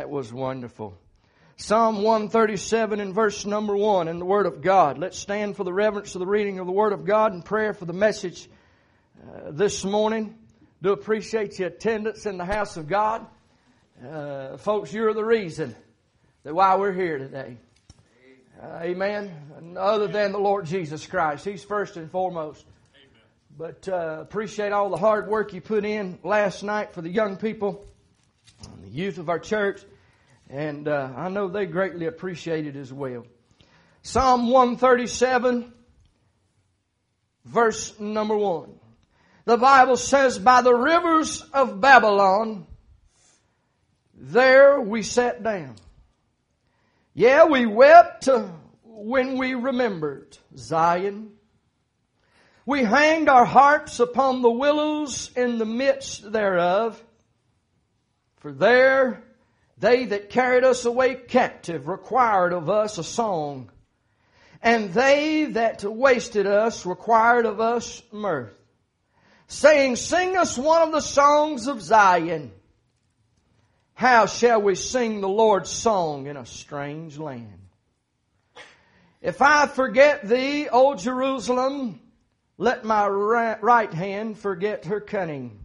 That was wonderful. Psalm 137 and verse number 1 in the Word of God. Let's stand for the reverence of the reading of the Word of God and prayer for the message uh, this morning. Do appreciate your attendance in the house of God. Uh, folks, you're the reason that why we're here today. Uh, amen. other than the Lord Jesus Christ. He's first and foremost. But uh, appreciate all the hard work you put in last night for the young people and the youth of our church. And uh, I know they greatly appreciate it as well. Psalm 137, verse number 1. The Bible says, By the rivers of Babylon, there we sat down. Yeah, we wept when we remembered Zion. We hanged our harps upon the willows in the midst thereof. For there they that carried us away captive required of us a song. And they that wasted us required of us mirth. Saying, sing us one of the songs of Zion. How shall we sing the Lord's song in a strange land? If I forget thee, O Jerusalem, let my right hand forget her cunning.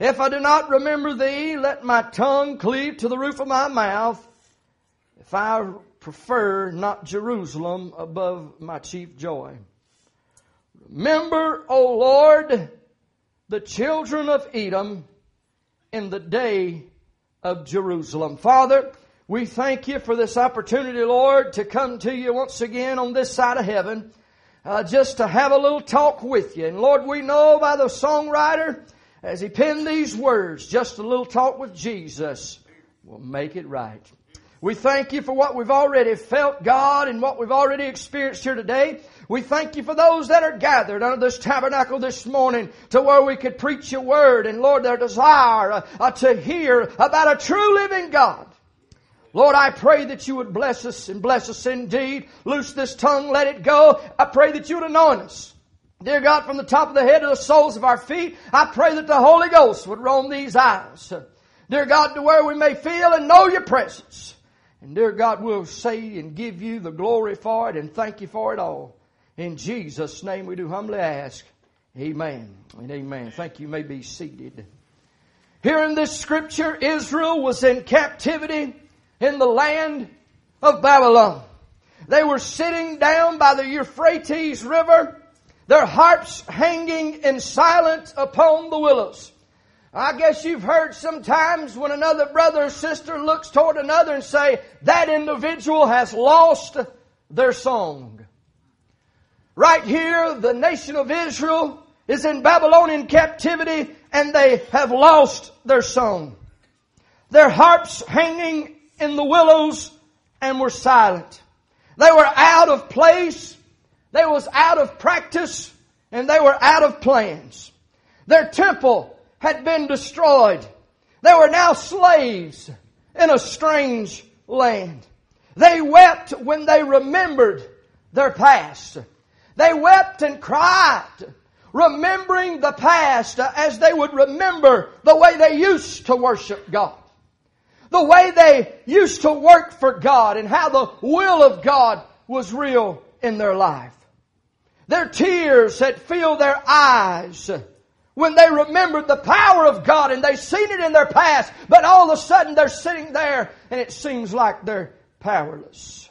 If I do not remember thee, let my tongue cleave to the roof of my mouth. If I prefer not Jerusalem above my chief joy. Remember, O Lord, the children of Edom in the day of Jerusalem. Father, we thank you for this opportunity, Lord, to come to you once again on this side of heaven, uh, just to have a little talk with you. And Lord, we know by the songwriter as he penned these words, just a little talk with Jesus will make it right. We thank you for what we've already felt, God, and what we've already experienced here today. We thank you for those that are gathered under this tabernacle this morning to where we could preach your word and Lord, their desire uh, uh, to hear about a true living God. Lord, I pray that you would bless us and bless us indeed. Loose this tongue, let it go. I pray that you would anoint us. Dear God, from the top of the head to the soles of our feet, I pray that the Holy Ghost would roam these aisles. Dear God, to where we may feel and know your presence. And dear God, we'll say and give you the glory for it and thank you for it all. In Jesus' name we do humbly ask. Amen and amen. Thank you. you may be seated. Here in this scripture, Israel was in captivity in the land of Babylon. They were sitting down by the Euphrates River their harps hanging in silence upon the willows. I guess you've heard sometimes when another brother or sister looks toward another and say, that individual has lost their song. Right here, the nation of Israel is in Babylonian captivity and they have lost their song. Their harps hanging in the willows and were silent. They were out of place they was out of practice and they were out of plans. Their temple had been destroyed. They were now slaves in a strange land. They wept when they remembered their past. They wept and cried, remembering the past as they would remember the way they used to worship God. The way they used to work for God and how the will of God was real in their life. Their tears had filled their eyes when they remembered the power of God and they've seen it in their past, but all of a sudden they're sitting there and it seems like they're powerless.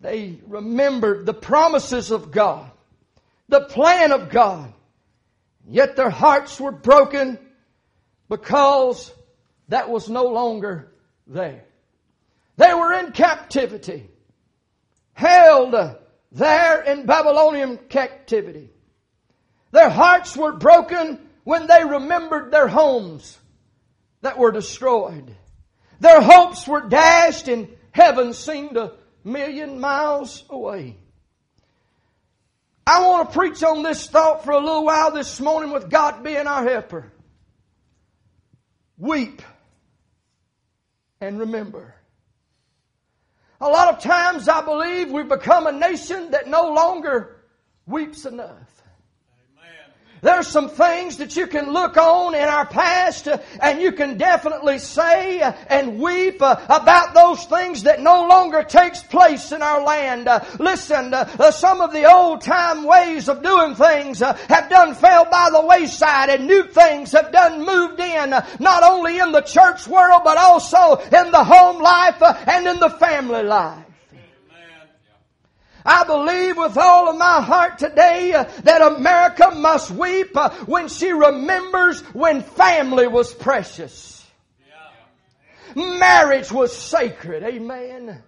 They remembered the promises of God, the plan of God, yet their hearts were broken because that was no longer there. They were in captivity, held there in Babylonian captivity. Their hearts were broken when they remembered their homes that were destroyed. Their hopes were dashed and heaven seemed a million miles away. I want to preach on this thought for a little while this morning with God being our helper. Weep and remember. A lot of times I believe we've become a nation that no longer weeps enough. There's some things that you can look on in our past uh, and you can definitely say uh, and weep uh, about those things that no longer takes place in our land. Listen, some of the old time ways of doing things have done fell by the wayside and new things have done moved in, not only in the church world but also in the home life and in the family life. I believe with all of my heart today uh, that America must weep uh, when she remembers when family was precious. Marriage was sacred. Amen.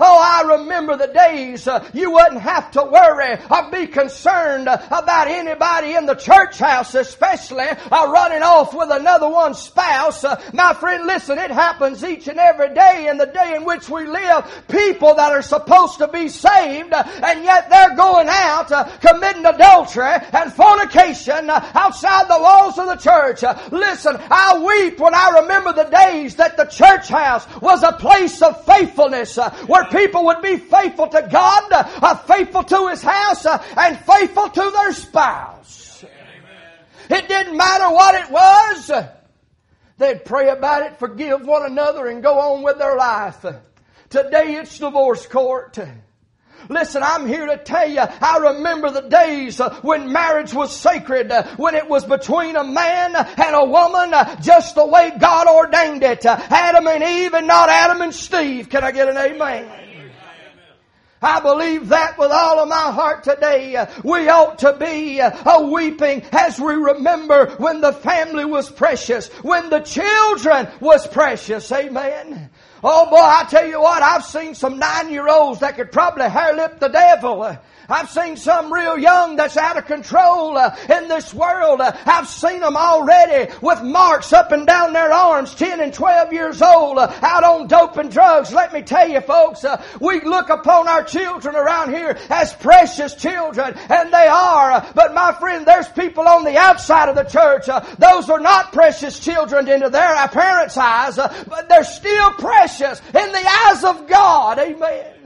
Oh, I remember the days uh, you wouldn't have to worry or be concerned about anybody in the church house, especially uh, running off with another one's spouse. Uh, my friend, listen, it happens each and every day in the day in which we live. People that are supposed to be saved, and yet they're going out committing adultery and fornication outside the walls of the church. listen, I weep when I remember the days that the church house was a place of faithfulness where people would be faithful to God, uh, faithful to His house, uh, and faithful to their spouse. It didn't matter what it was. They'd pray about it, forgive one another, and go on with their life. Today it's divorce court. Listen, I'm here to tell you, I remember the days uh, when marriage was sacred, uh, when it was between a man and a woman, uh, just the way God ordained it. Adam and Eve and not Adam and Steve. Can I get an amen? I believe that with all of my heart today. We ought to be a weeping as we remember when the family was precious, when the children was precious. Amen. Oh boy, I tell you what, I've seen some nine year olds that could probably hair lip the devil. I've seen some real young that's out of control uh, in this world. Uh, I've seen them already with marks up and down their arms, 10 and 12 years old, uh, out on dope and drugs. Let me tell you folks, uh, we look upon our children around here as precious children, and they are. But my friend, there's people on the outside of the church. Uh, those are not precious children into their parents' eyes, uh, but they're still precious in the eyes of God. Amen.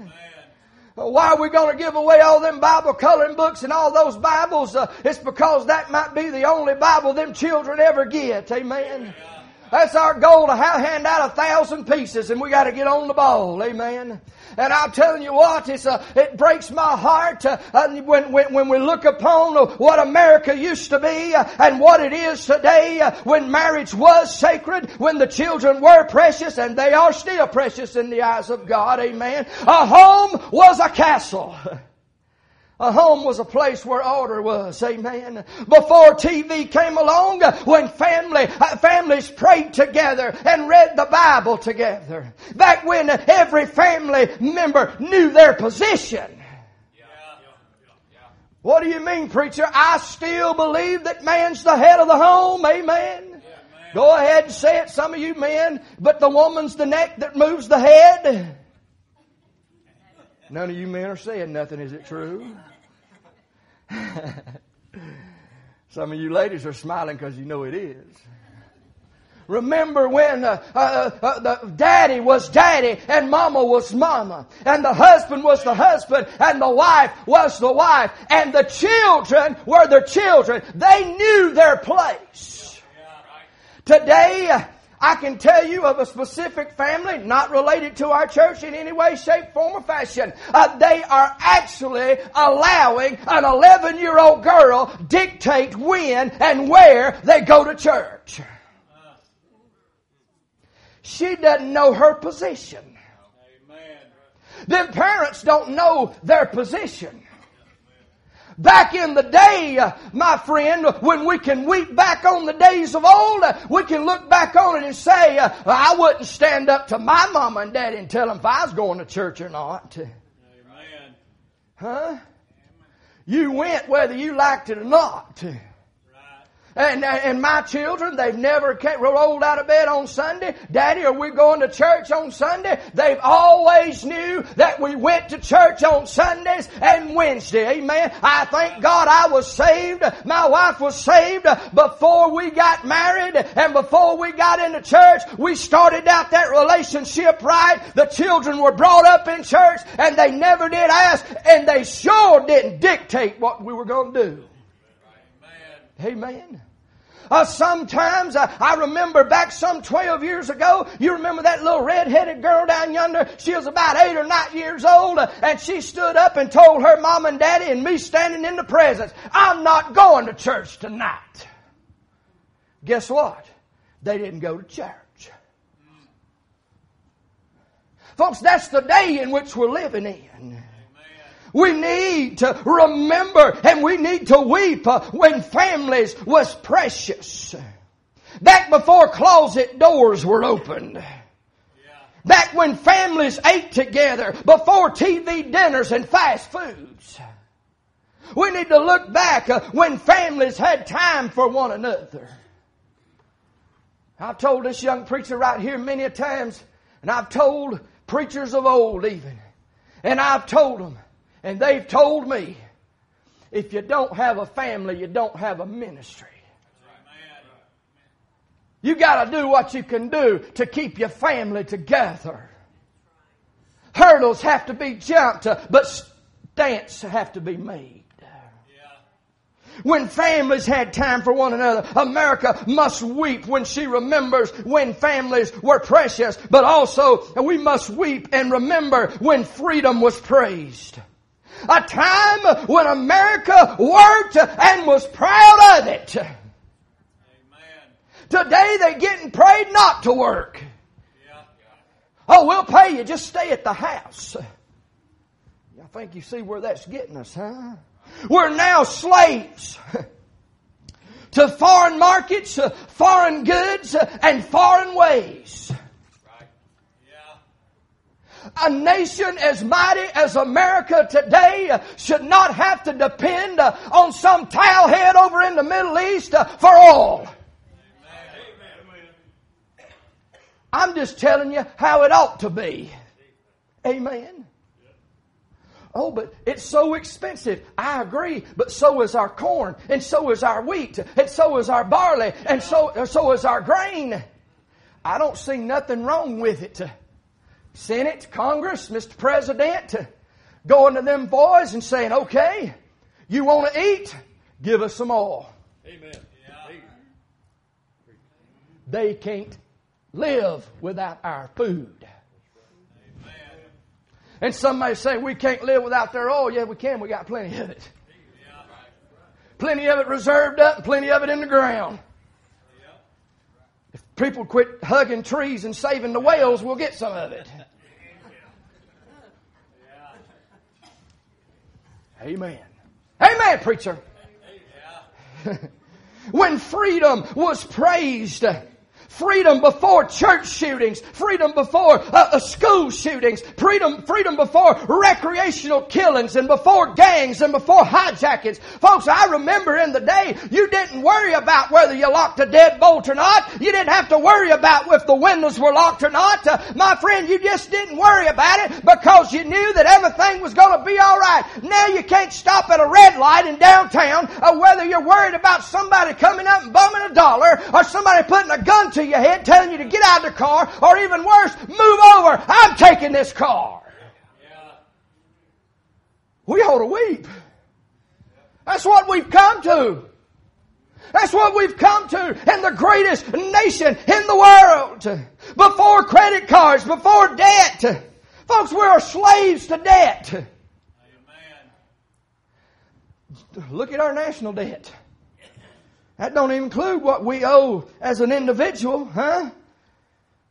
Why are we going to give away all them Bible coloring books and all those Bibles? Uh, it's because that might be the only Bible them children ever get. Amen. That's our goal to hand out a thousand pieces and we got to get on the ball. Amen. And I'm telling you what, it's a, it breaks my heart uh, when, when, when we look upon what America used to be uh, and what it is today uh, when marriage was sacred, when the children were precious and they are still precious in the eyes of God. Amen. A home was a castle. A home was a place where order was. Amen. Before TV came along, when family, uh, families prayed together and read the Bible together. Back when every family member knew their position. What do you mean, preacher? I still believe that man's the head of the home. Amen. Go ahead and say it, some of you men, but the woman's the neck that moves the head. None of you men are saying nothing, is it true? Some of you ladies are smiling because you know it is. Remember when uh, uh, uh, the daddy was daddy and mama was mama and the husband was the husband and the wife was the wife and the children were the children. They knew their place. Today, I can tell you of a specific family, not related to our church in any way, shape, form, or fashion. Uh, they are actually allowing an 11 year old girl dictate when and where they go to church. She doesn't know her position. Then parents don't know their position. Back in the day, uh, my friend, when we can weep back on the days of old, uh, we can look back on it and say, uh, I wouldn't stand up to my mama and daddy and tell them if I was going to church or not. Amen. Huh? You went whether you liked it or not. And, and my children, they've never rolled out of bed on Sunday. Daddy, are we going to church on Sunday? They've always knew that we went to church on Sundays and Wednesday. Amen. I thank God I was saved. My wife was saved before we got married and before we got into church. We started out that relationship right. The children were brought up in church and they never did ask and they sure didn't dictate what we were going to do. Amen. Uh, sometimes uh, I remember back some 12 years ago, you remember that little red-headed girl down yonder? She was about eight or nine years old uh, and she stood up and told her mom and daddy and me standing in the presence, I'm not going to church tonight. Guess what? They didn't go to church. Folks, that's the day in which we're living in. We need to remember and we need to weep uh, when families was precious. Back before closet doors were opened. Back when families ate together, before TV dinners and fast foods. We need to look back uh, when families had time for one another. I've told this young preacher right here many times, and I've told preachers of old even, and I've told them, and they've told me, if you don't have a family, you don't have a ministry. You gotta do what you can do to keep your family together. Hurdles have to be jumped, but stance have to be made. When families had time for one another, America must weep when she remembers when families were precious, but also we must weep and remember when freedom was praised. A time when America worked and was proud of it. Amen. Today they're getting paid not to work. Yeah. Oh, we'll pay you. Just stay at the house. I think you see where that's getting us, huh? We're now slaves to foreign markets, foreign goods, and foreign ways. A nation as mighty as America today should not have to depend on some towelhead over in the Middle East for oil. I'm just telling you how it ought to be. Amen. Oh, but it's so expensive. I agree, but so is our corn, and so is our wheat, and so is our barley, and so, so is our grain. I don't see nothing wrong with it. Senate, Congress, Mr. President, going to them boys and saying, okay, you want to eat? Give us some oil. Amen. They can't live without our food. And some may say we can't live without their oil. Yeah, we can. We got plenty of it. Plenty of it reserved up and plenty of it in the ground. If people quit hugging trees and saving the whales, we'll get some of it. Amen. Amen, preacher. when freedom was praised, Freedom before church shootings. Freedom before uh, uh, school shootings. Freedom, freedom before recreational killings and before gangs and before hijackings. Folks, I remember in the day you didn't worry about whether you locked a deadbolt or not. You didn't have to worry about if the windows were locked or not. Uh, my friend, you just didn't worry about it because you knew that was going to be alright. Now you can't stop at a red light in downtown uh, whether you're worried about somebody coming up and bumming a dollar or somebody putting a gun to your head telling you to get out of the car, or even worse, move over. I'm taking this car. We ought to weep. That's what we've come to. That's what we've come to in the greatest nation in the world. Before credit cards, before debt. Folks, we're slaves to debt. Amen. Look at our national debt. That don't even include what we owe as an individual, huh?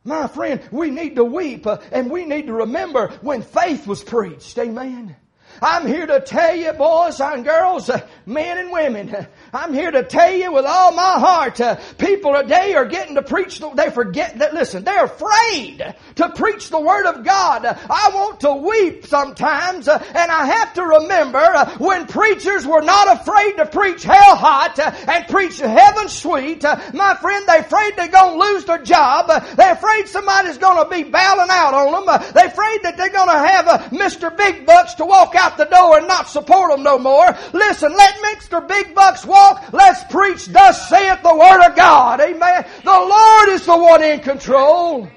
My friend, we need to weep uh, and we need to remember when faith was preached. Amen. I'm here to tell you, boys and girls, uh, men and women, uh, I'm here to tell you with all my heart, uh, people today are getting to preach, the, they forget that, listen, they're afraid to preach the Word of God. I want to weep sometimes, uh, and I have to remember uh, when preachers were not afraid to preach hell hot uh, and preach heaven sweet, my friend, they're afraid they're going to lose their job. they're afraid somebody's going to be bailing out on them. they're afraid that they're going to have Mr. Big Bucks to walk out the door and not support them no more. Listen, let Mr. Big Bucks walk. Let's preach, thus saith the Word of God. Amen. The Lord is the one in control.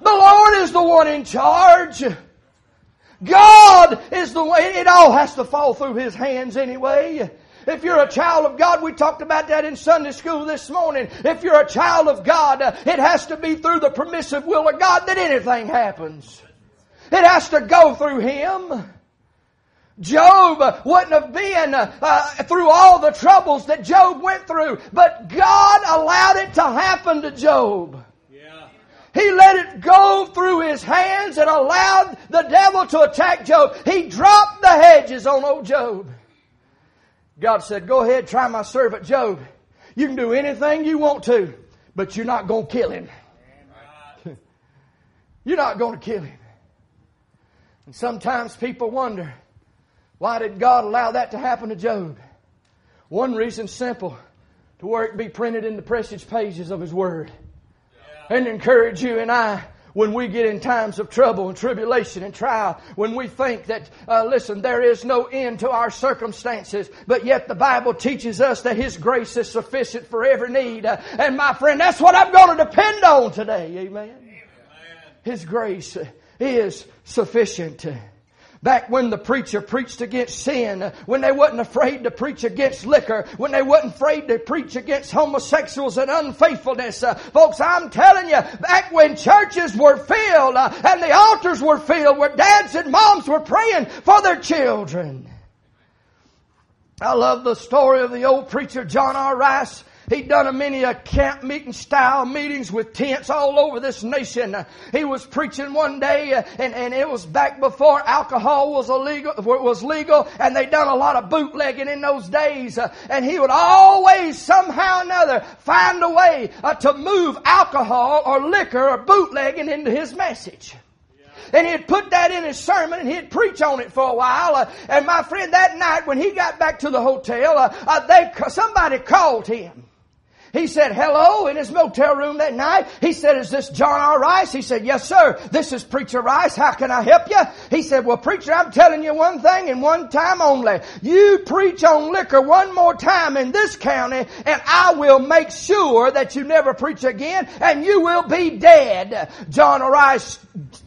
The Lord is the one in charge. God is the way. It all has to fall through His hands anyway. If you're a child of God, we talked about that in Sunday school this morning. If you're a child of God, uh, it has to be through the permissive will of God that anything happens. It has to go through Him. Job wouldn't have been uh, uh, through all the troubles that Job went through, but God allowed it to happen to Job. He let it go through his hands and allowed the devil to attack Job. He dropped the hedges on old Job. God said, Go ahead, try my servant Job. You can do anything you want to, but you're not going to kill him. you're not going to kill him. And sometimes people wonder, why did God allow that to happen to Job? One reason simple, to where it be printed in the precious pages of His Word and encourage you and I when we get in times of trouble and tribulation and trial, when we think that, uh, listen, there is no end to our circumstances, but yet the Bible teaches us that His grace is sufficient for every need. Uh, and my friend, that's what I'm going to depend on today. Amen. Amen. His grace is sufficient. Back when the preacher preached against sin, when they wasn't afraid to preach against liquor, when they wasn't afraid to preach against homosexuals and unfaithfulness. Uh, folks, I'm telling you, back when churches were filled uh, and the altars were filled where dads and moms were praying for their children. I love the story of the old preacher John R. Rice. He'd done a many a camp meeting style meetings with tents all over this nation. He was preaching one day, uh, and, and it was back before alcohol was illegal, was legal, and they'd done a lot of bootlegging in those days. Uh, and he would always somehow or another find a way uh, to move alcohol or liquor or bootlegging into his message and he'd put that in his sermon and he'd preach on it for a while. Uh, and my friend, that night when he got back to the hotel, uh, uh, they somebody called him. He said hello in his motel room that night. He said, is this John R. Rice? He said, yes sir. This is Preacher Rice. How can I help you? He said, well preacher, I'm telling you one thing and one time only. You preach on liquor one more time in this county and I will make sure that you never preach again and you will be dead. John R. Rice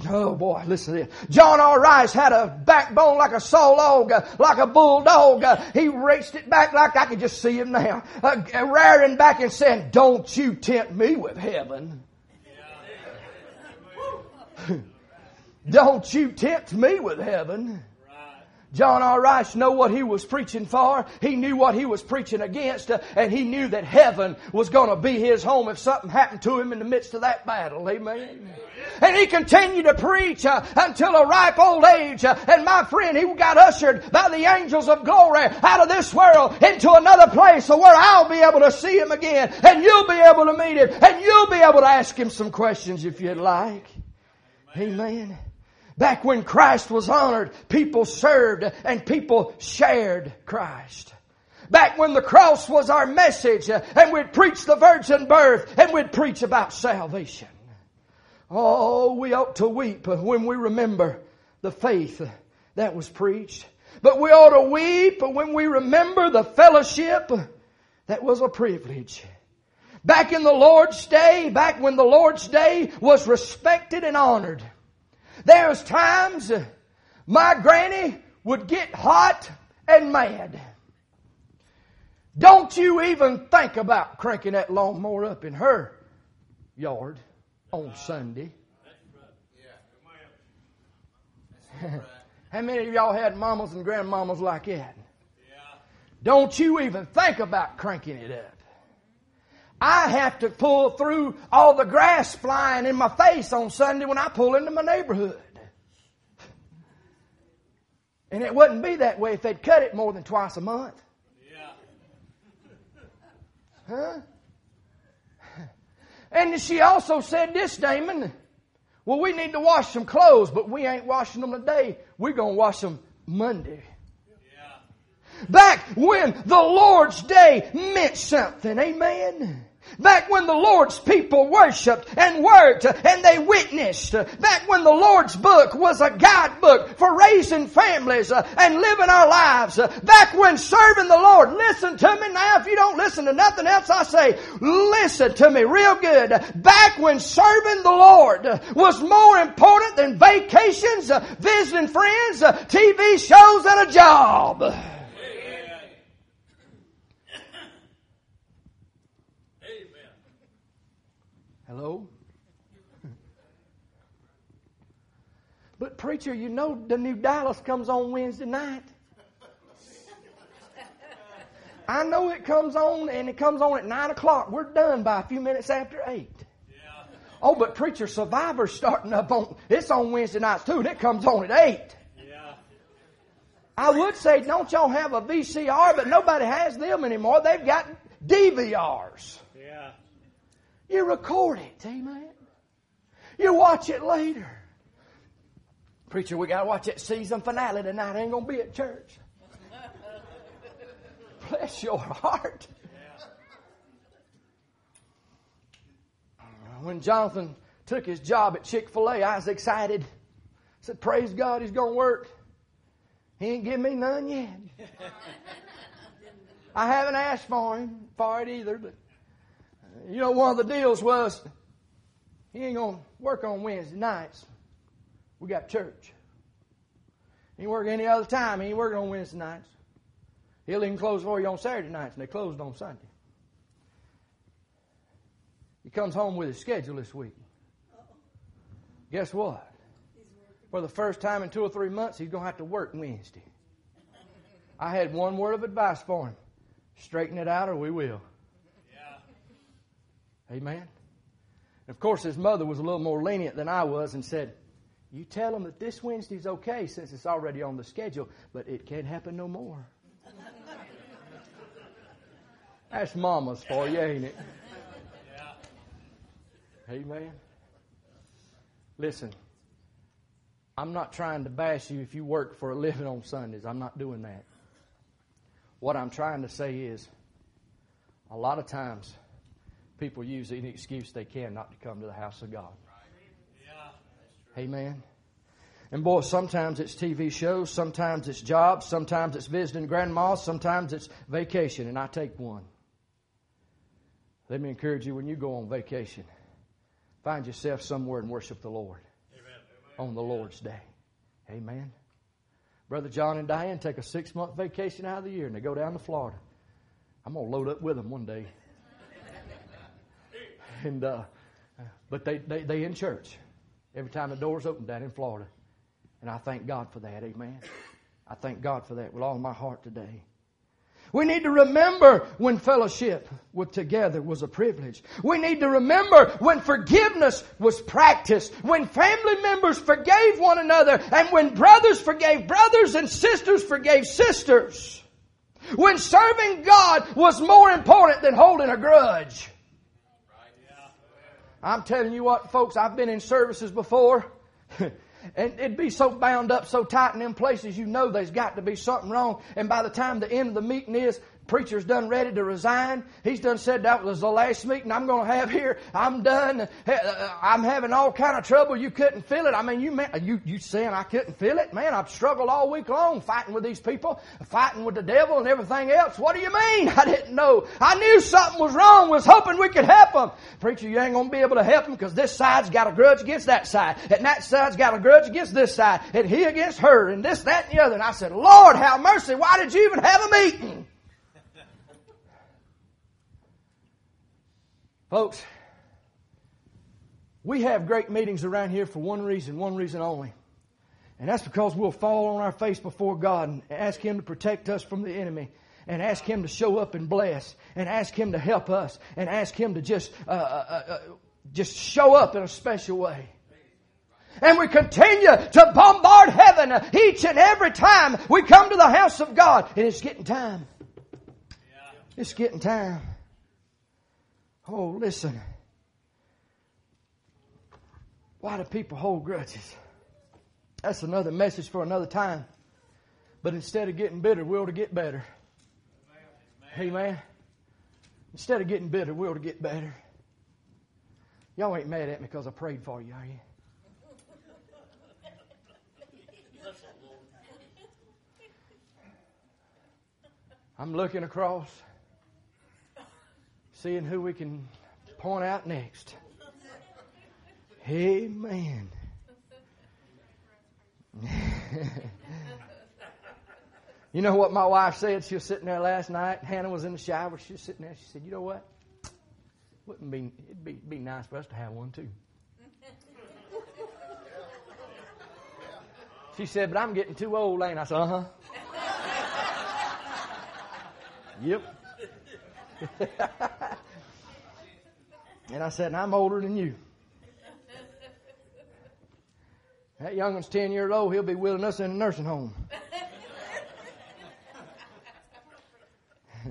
Oh boy, listen to this. John R. Rice had a backbone like a saw log, uh, like a bulldog. He raced it back like I could just see him now, uh, back and saying, "Don't you tempt me with heaven." Don't you tempt me with heaven. John R. Rice knew what he was preaching for. He knew what he was preaching against, uh, and he knew that heaven was going to be his home if something happened to him in the midst of that battle. Amen. And he continued to preach uh, until a ripe old age. Uh, and my friend, he got ushered by the angels of glory out of this world into another place where I'll be able to see him again, and you'll be able to meet him, and you'll be able to ask him some questions if you'd like. Amen. Amen. Back when Christ was honored, people served and people shared Christ. Back when the cross was our message uh, and we'd preach the virgin birth and we'd preach about salvation. Oh, we ought to weep when we remember the faith that was preached. But we ought to weep when we remember the fellowship that was a privilege. Back in the Lord's day, back when the Lord's day was respected and honored. There's times my granny would get hot and mad. Don't you even think about cranking that lawnmower up in her yard on Sunday. How many of y'all had mamas and grandmamas like that? Don't you even think about cranking it up. I have to pull through all the grass flying in my face on Sunday when I pull into my neighborhood. And it wouldn't be that way if they'd cut it more than twice a month. Huh? And she also said this, Damon. Well, we need to wash some clothes, but we ain't washing them today. We're going to wash them Monday. Back when the Lord's day meant something. Amen. Back when the Lord's people worshiped and worked and they witnessed. Back when the Lord's book was a guidebook for raising families and living our lives. Back when serving the Lord. Listen to me now. If you don't listen to nothing else I say, listen to me real good. Back when serving the Lord was more important than vacations, visiting friends, TV shows, and a job. Hello? But preacher, you know the new Dallas comes on Wednesday night. I know it comes on and it comes on at nine o'clock. We're done by a few minutes after eight. Yeah. Oh, but preacher, Survivor's starting up on it's on Wednesday nights too, and it comes on at eight. Yeah. I would say, don't y'all have a VCR, but nobody has them anymore. They've got DVRs. You record it, amen. You watch it later. Preacher, we got to watch that season finale tonight. I ain't going to be at church. Bless your heart. When Jonathan took his job at Chick fil A, I was excited. I said, Praise God, he's going to work. He ain't give me none yet. I haven't asked for him for it either, but you know, one of the deals was he ain't going to work on Wednesday nights. We got church. He ain't working any other time. He ain't working on Wednesday nights. He'll even close for you on Saturday nights, and they closed on Sunday. He comes home with his schedule this week. Guess what? For the first time in two or three months, he's going to have to work Wednesday. I had one word of advice for him straighten it out, or we will. Amen. And of course, his mother was a little more lenient than I was and said, You tell him that this Wednesday's okay since it's already on the schedule, but it can't happen no more. That's mama's for you, ain't it? Yeah. Amen. Listen, I'm not trying to bash you if you work for a living on Sundays. I'm not doing that. What I'm trying to say is, a lot of times, people use any excuse they can not to come to the house of God. Yeah, Amen. And boy, sometimes it's TV shows, sometimes it's jobs, sometimes it's visiting grandmas, sometimes it's vacation, and I take one. Let me encourage you when you go on vacation, find yourself somewhere and worship the Lord Amen. on the Lord's day. Amen. Brother John and Diane take a six month vacation out of the year and they go down to Florida. I'm going to load up with them one day. and, uh, but they, they, they in church every time the doors open down in Florida. And I thank God for that. Amen. I thank God for that with all my heart today. We need to remember when fellowship with together was a privilege. We need to remember when forgiveness was practiced, when family members forgave one another, and when brothers forgave brothers and sisters forgave sisters. When serving God was more important than holding a grudge. I'm telling you what, folks, I've been in services before. and it'd be so bound up, so tight in them places, you know there's got to be something wrong. And by the time the end of the meeting is, preacher's done ready to resign. He's done said that was the last meeting I'm going to have here. I'm done. Uh, I'm having all kind of trouble. You couldn't feel it. I mean, you you you saying I couldn't feel it, man? I've struggled all week long fighting with these people, fighting with the devil and everything else. What do you mean? I didn't know. I knew something was wrong. Was hoping we could help them. Preacher, you ain't going to be able to help them because this side's got a grudge against that side, and that side's got a grudge against this side, and he against her, and this, that, and the other. And I said, Lord, have mercy. Why did you even have a meeting? Folks, we have great meetings around here for one reason, one reason only. And that's because we'll fall on our face before God and ask Him to protect us from the enemy. And ask Him to show up and bless. And ask Him to help us. And ask Him to just, uh, uh, uh, uh just show up in a special way. And we continue to bombard heaven each and every time we come to the house of God. And it's getting time. It's getting time. Oh, listen. Why do people hold grudges? That's another message for another time. But instead of getting bitter, we ought to get better. Amen. Amen. Instead of getting bitter, we ought to get better. Y'all ain't mad at me because I prayed for you, are you? I'm looking across seeing who we can point out next. Amen. you know what my wife said? She was sitting there last night. Hannah was in the shower. She was sitting there. She said, You know what? Wouldn't be, it'd be, be nice for us to have one too. She said, but I'm getting too old, ain't I? I said, uh huh. yep. and I said, and I'm older than you. That young one's 10 years old. He'll be willing us in a nursing home.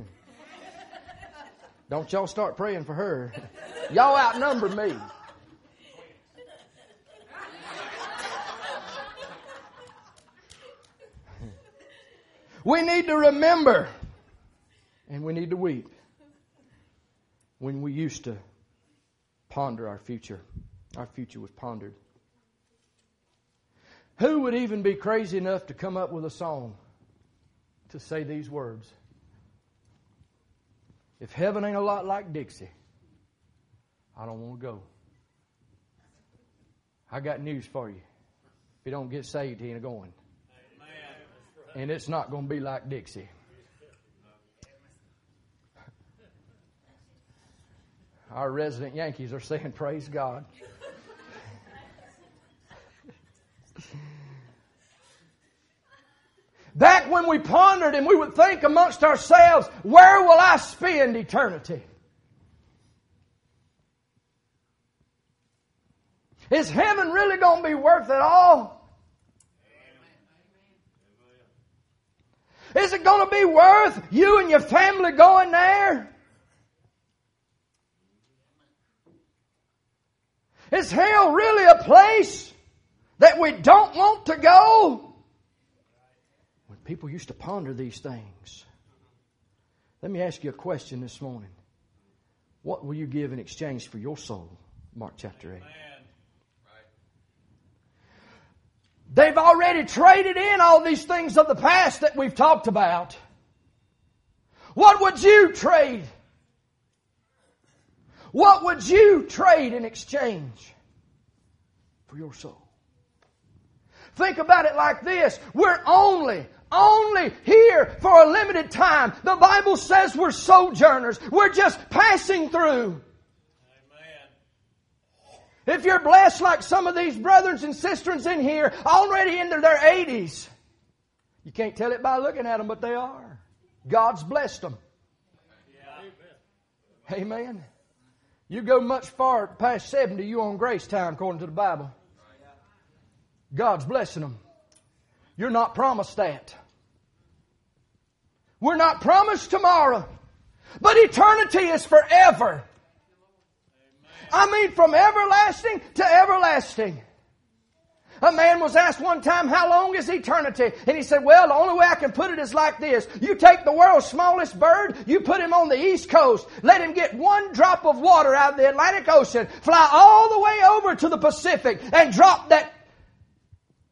Don't y'all start praying for her. Y'all outnumber me. We need to remember and we need to weep when we used to ponder our future. Our future was pondered. Who would even be crazy enough to come up with a song to say these words? If heaven ain't a lot like Dixie, I don't want to go. I got news for you. If you don't get saved, he ain't going. And it's not going to be like Dixie. Our resident Yankees are saying, Praise God. Back when we pondered and we would think amongst ourselves, where will I spend eternity? Is heaven really going to be worth it all? Is it going to be worth you and your family going there? Is hell really a place that we don't want to go? When people used to ponder these things, let me ask you a question this morning. What will you give in exchange for your soul? Mark chapter 8. They've already traded in all these things of the past that we've talked about. What would you trade? What would you trade in exchange for your soul? Think about it like this. We're only, only here for a limited time. The Bible says we're sojourners. We're just passing through. If you're blessed like some of these brothers and sisters in here, already into their 80s, you can't tell it by looking at them, but they are. God's blessed them. Yeah. Amen. You go much far past 70, you on grace time, according to the Bible. God's blessing them. You're not promised that. We're not promised tomorrow. But eternity is forever. I mean, from everlasting to everlasting. A man was asked one time, how long is eternity? And he said, well, the only way I can put it is like this. You take the world's smallest bird, you put him on the east coast, let him get one drop of water out of the Atlantic Ocean, fly all the way over to the Pacific, and drop that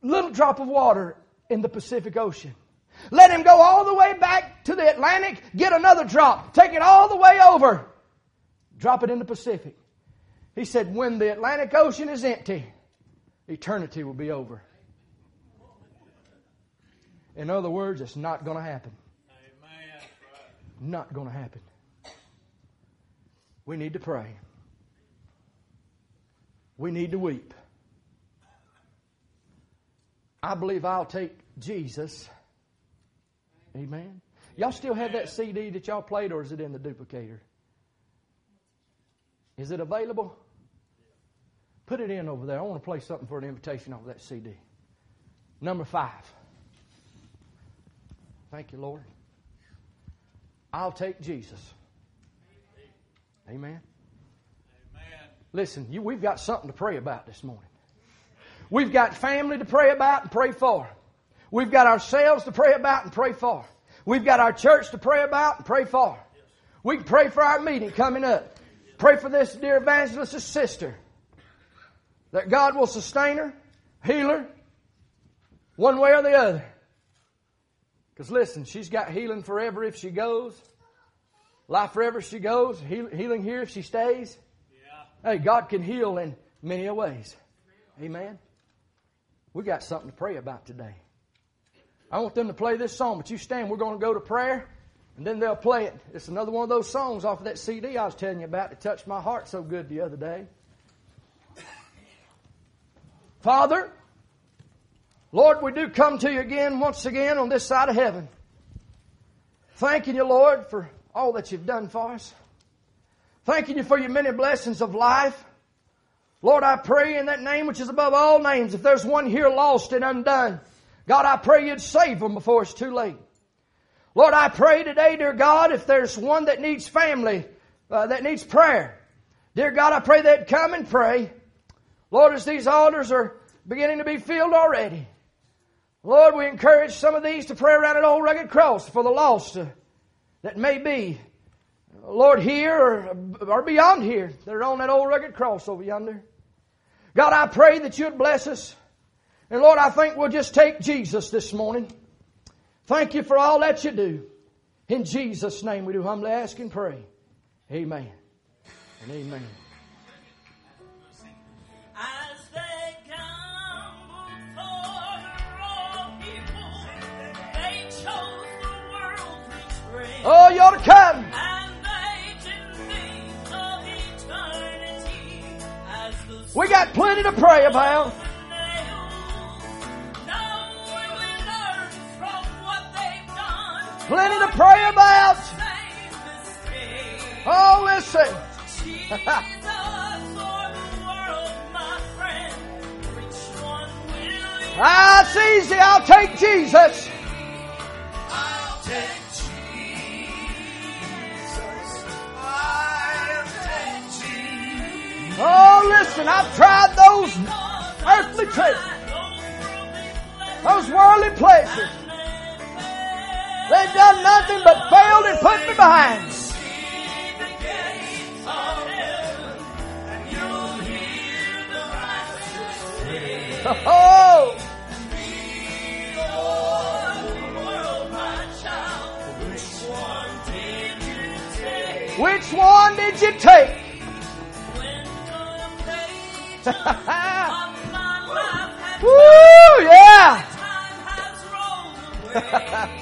little drop of water in the Pacific Ocean. Let him go all the way back to the Atlantic, get another drop, take it all the way over, drop it in the Pacific. He said, when the Atlantic Ocean is empty, eternity will be over. In other words, it's not going to happen. Not going to happen. We need to pray. We need to weep. I believe I'll take Jesus. Amen. Y'all still have that CD that y'all played, or is it in the duplicator? Is it available? Put it in over there. I want to play something for an invitation off that CD. Number five. Thank you, Lord. I'll take Jesus. Amen. Amen. Listen, you, we've got something to pray about this morning. We've got family to pray about and pray for. We've got ourselves to pray about and pray for. We've got our church to pray about and pray for. We can pray for our meeting coming up. Pray for this dear evangelist's sister that God will sustain her, heal her, one way or the other. Because listen, she's got healing forever if she goes, life forever if she goes, healing here if she stays. Yeah. Hey, God can heal in many ways. Amen. We got something to pray about today. I want them to play this song, but you stand. We're going to go to prayer. And then they'll play it. It's another one of those songs off of that CD I was telling you about that touched my heart so good the other day. Father, Lord, we do come to you again, once again, on this side of heaven. Thanking you, Lord, for all that you've done for us. Thanking you for your many blessings of life. Lord, I pray in that name which is above all names, if there's one here lost and undone, God, I pray you'd save them before it's too late. Lord, I pray today, dear God, if there's one that needs family, uh, that needs prayer, dear God, I pray they'd come and pray. Lord, as these altars are beginning to be filled already, Lord, we encourage some of these to pray around an old rugged cross for the lost uh, that may be, Lord, here or, or beyond here. They're on that old rugged cross over yonder. God, I pray that you'd bless us. And Lord, I think we'll just take Jesus this morning. Thank you for all that you do. In Jesus' name we do humbly ask and pray. Amen. And amen. Oh, you ought to come. We got plenty to pray about. Plenty to pray about. Oh, listen. it's easy. I'll take Jesus. Listen, I've tried those earthly treasures, those worldly pleasures. They've done nothing but failed and put me behind. Oh! Which one did you take? Woo, yeah.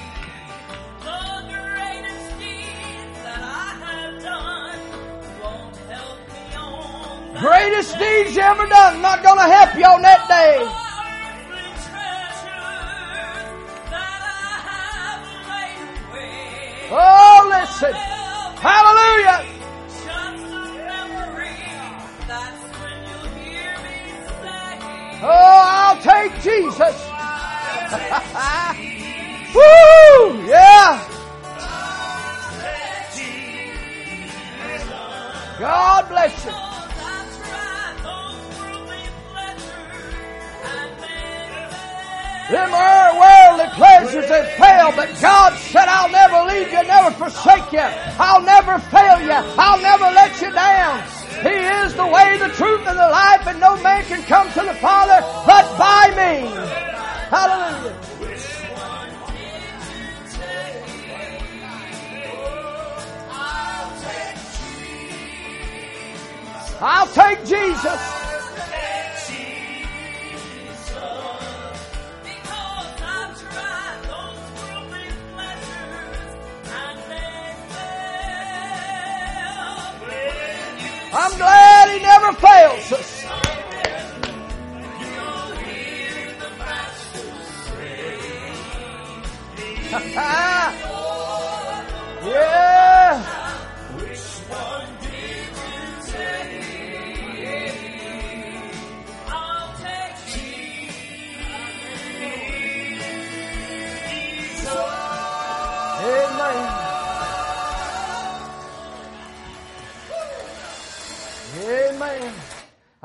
Greatest deeds you ever done, not gonna help you on that day.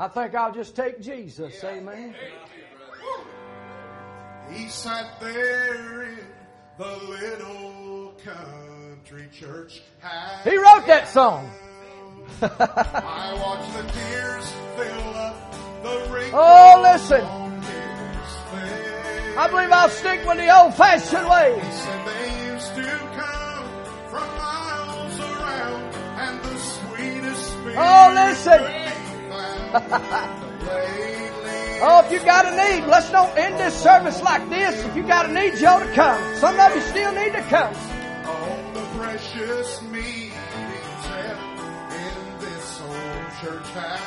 I think I'll just take Jesus. Amen. He sat there in the little country church. He wrote that song. I watched the tears fill up the ring. Oh, listen. I believe I'll stick with the old fashioned way. He said they used to come from miles around and the sweetest Oh, listen. Oh, if you got a need, let's don't end this service like this. If you got a need, ought to come. Some of you still need to come. precious meetings in this old church house.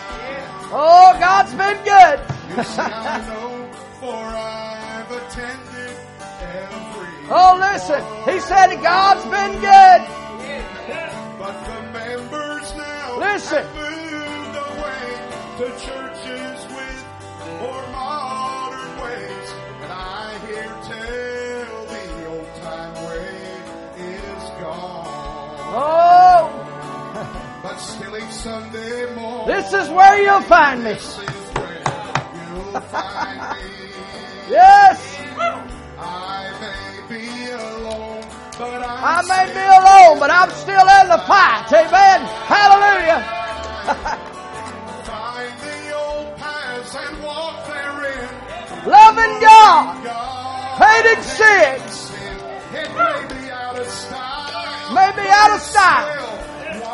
Oh, God's been good. You see, I know, for I've attended every. Oh, listen. He said God's been good. But the members now Listen. Have moved away to churches with more modern ways. And I hear tell the old time way is gone. Oh, But still each Sunday morning, this is where you'll find me. this is where you'll find me. Yes. I may be alone, but I I'm may be alone, but I'm still in the fight. Amen. Hallelujah. Loving God. God, Hating sin. it may be out of style, May be out of style.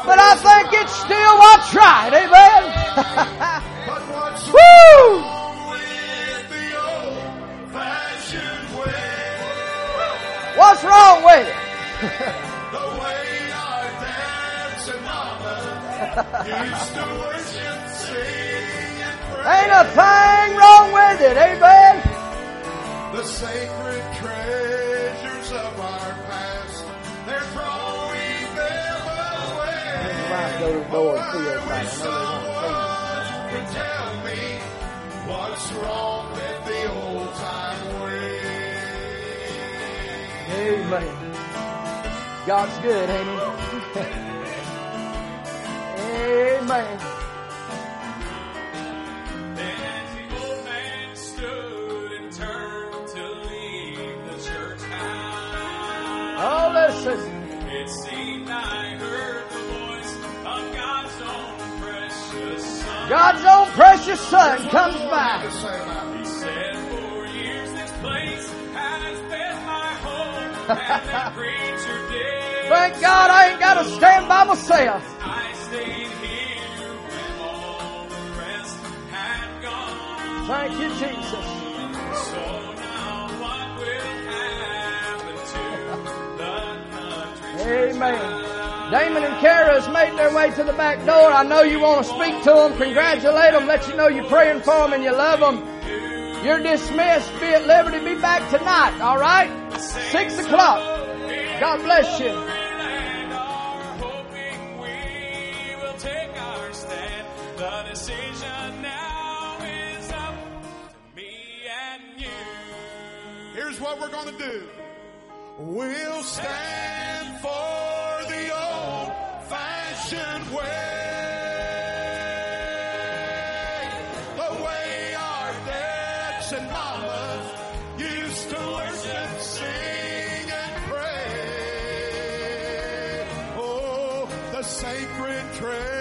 But I think it's still what's right. Amen. Woo! wrong with the old-fashioned way? What's wrong with it? Ain't a thing wrong with it. Amen. The sacred treasures of our past, they're throwing them away. Wife go to the door and see everybody. I know tell me what's wrong with the old time way. they want to Amen. God's good, ain't he? Amen. God's own precious son comes by. To say about it. He said, For years this place has been my home, and that preacher did. Thank God I ain't got to stand by myself. I stayed here when all the rest had gone. Thank you, Jesus. So now what will happen to the country? Amen. Damon and Kara has made their way to the back door. I know you want to speak to them, congratulate them, let you know you're praying for them and you love them. You're dismissed. Be at liberty. Be back tonight. All right? Six o'clock. God bless you. You. Here's what we're going to do. We'll stand for sacred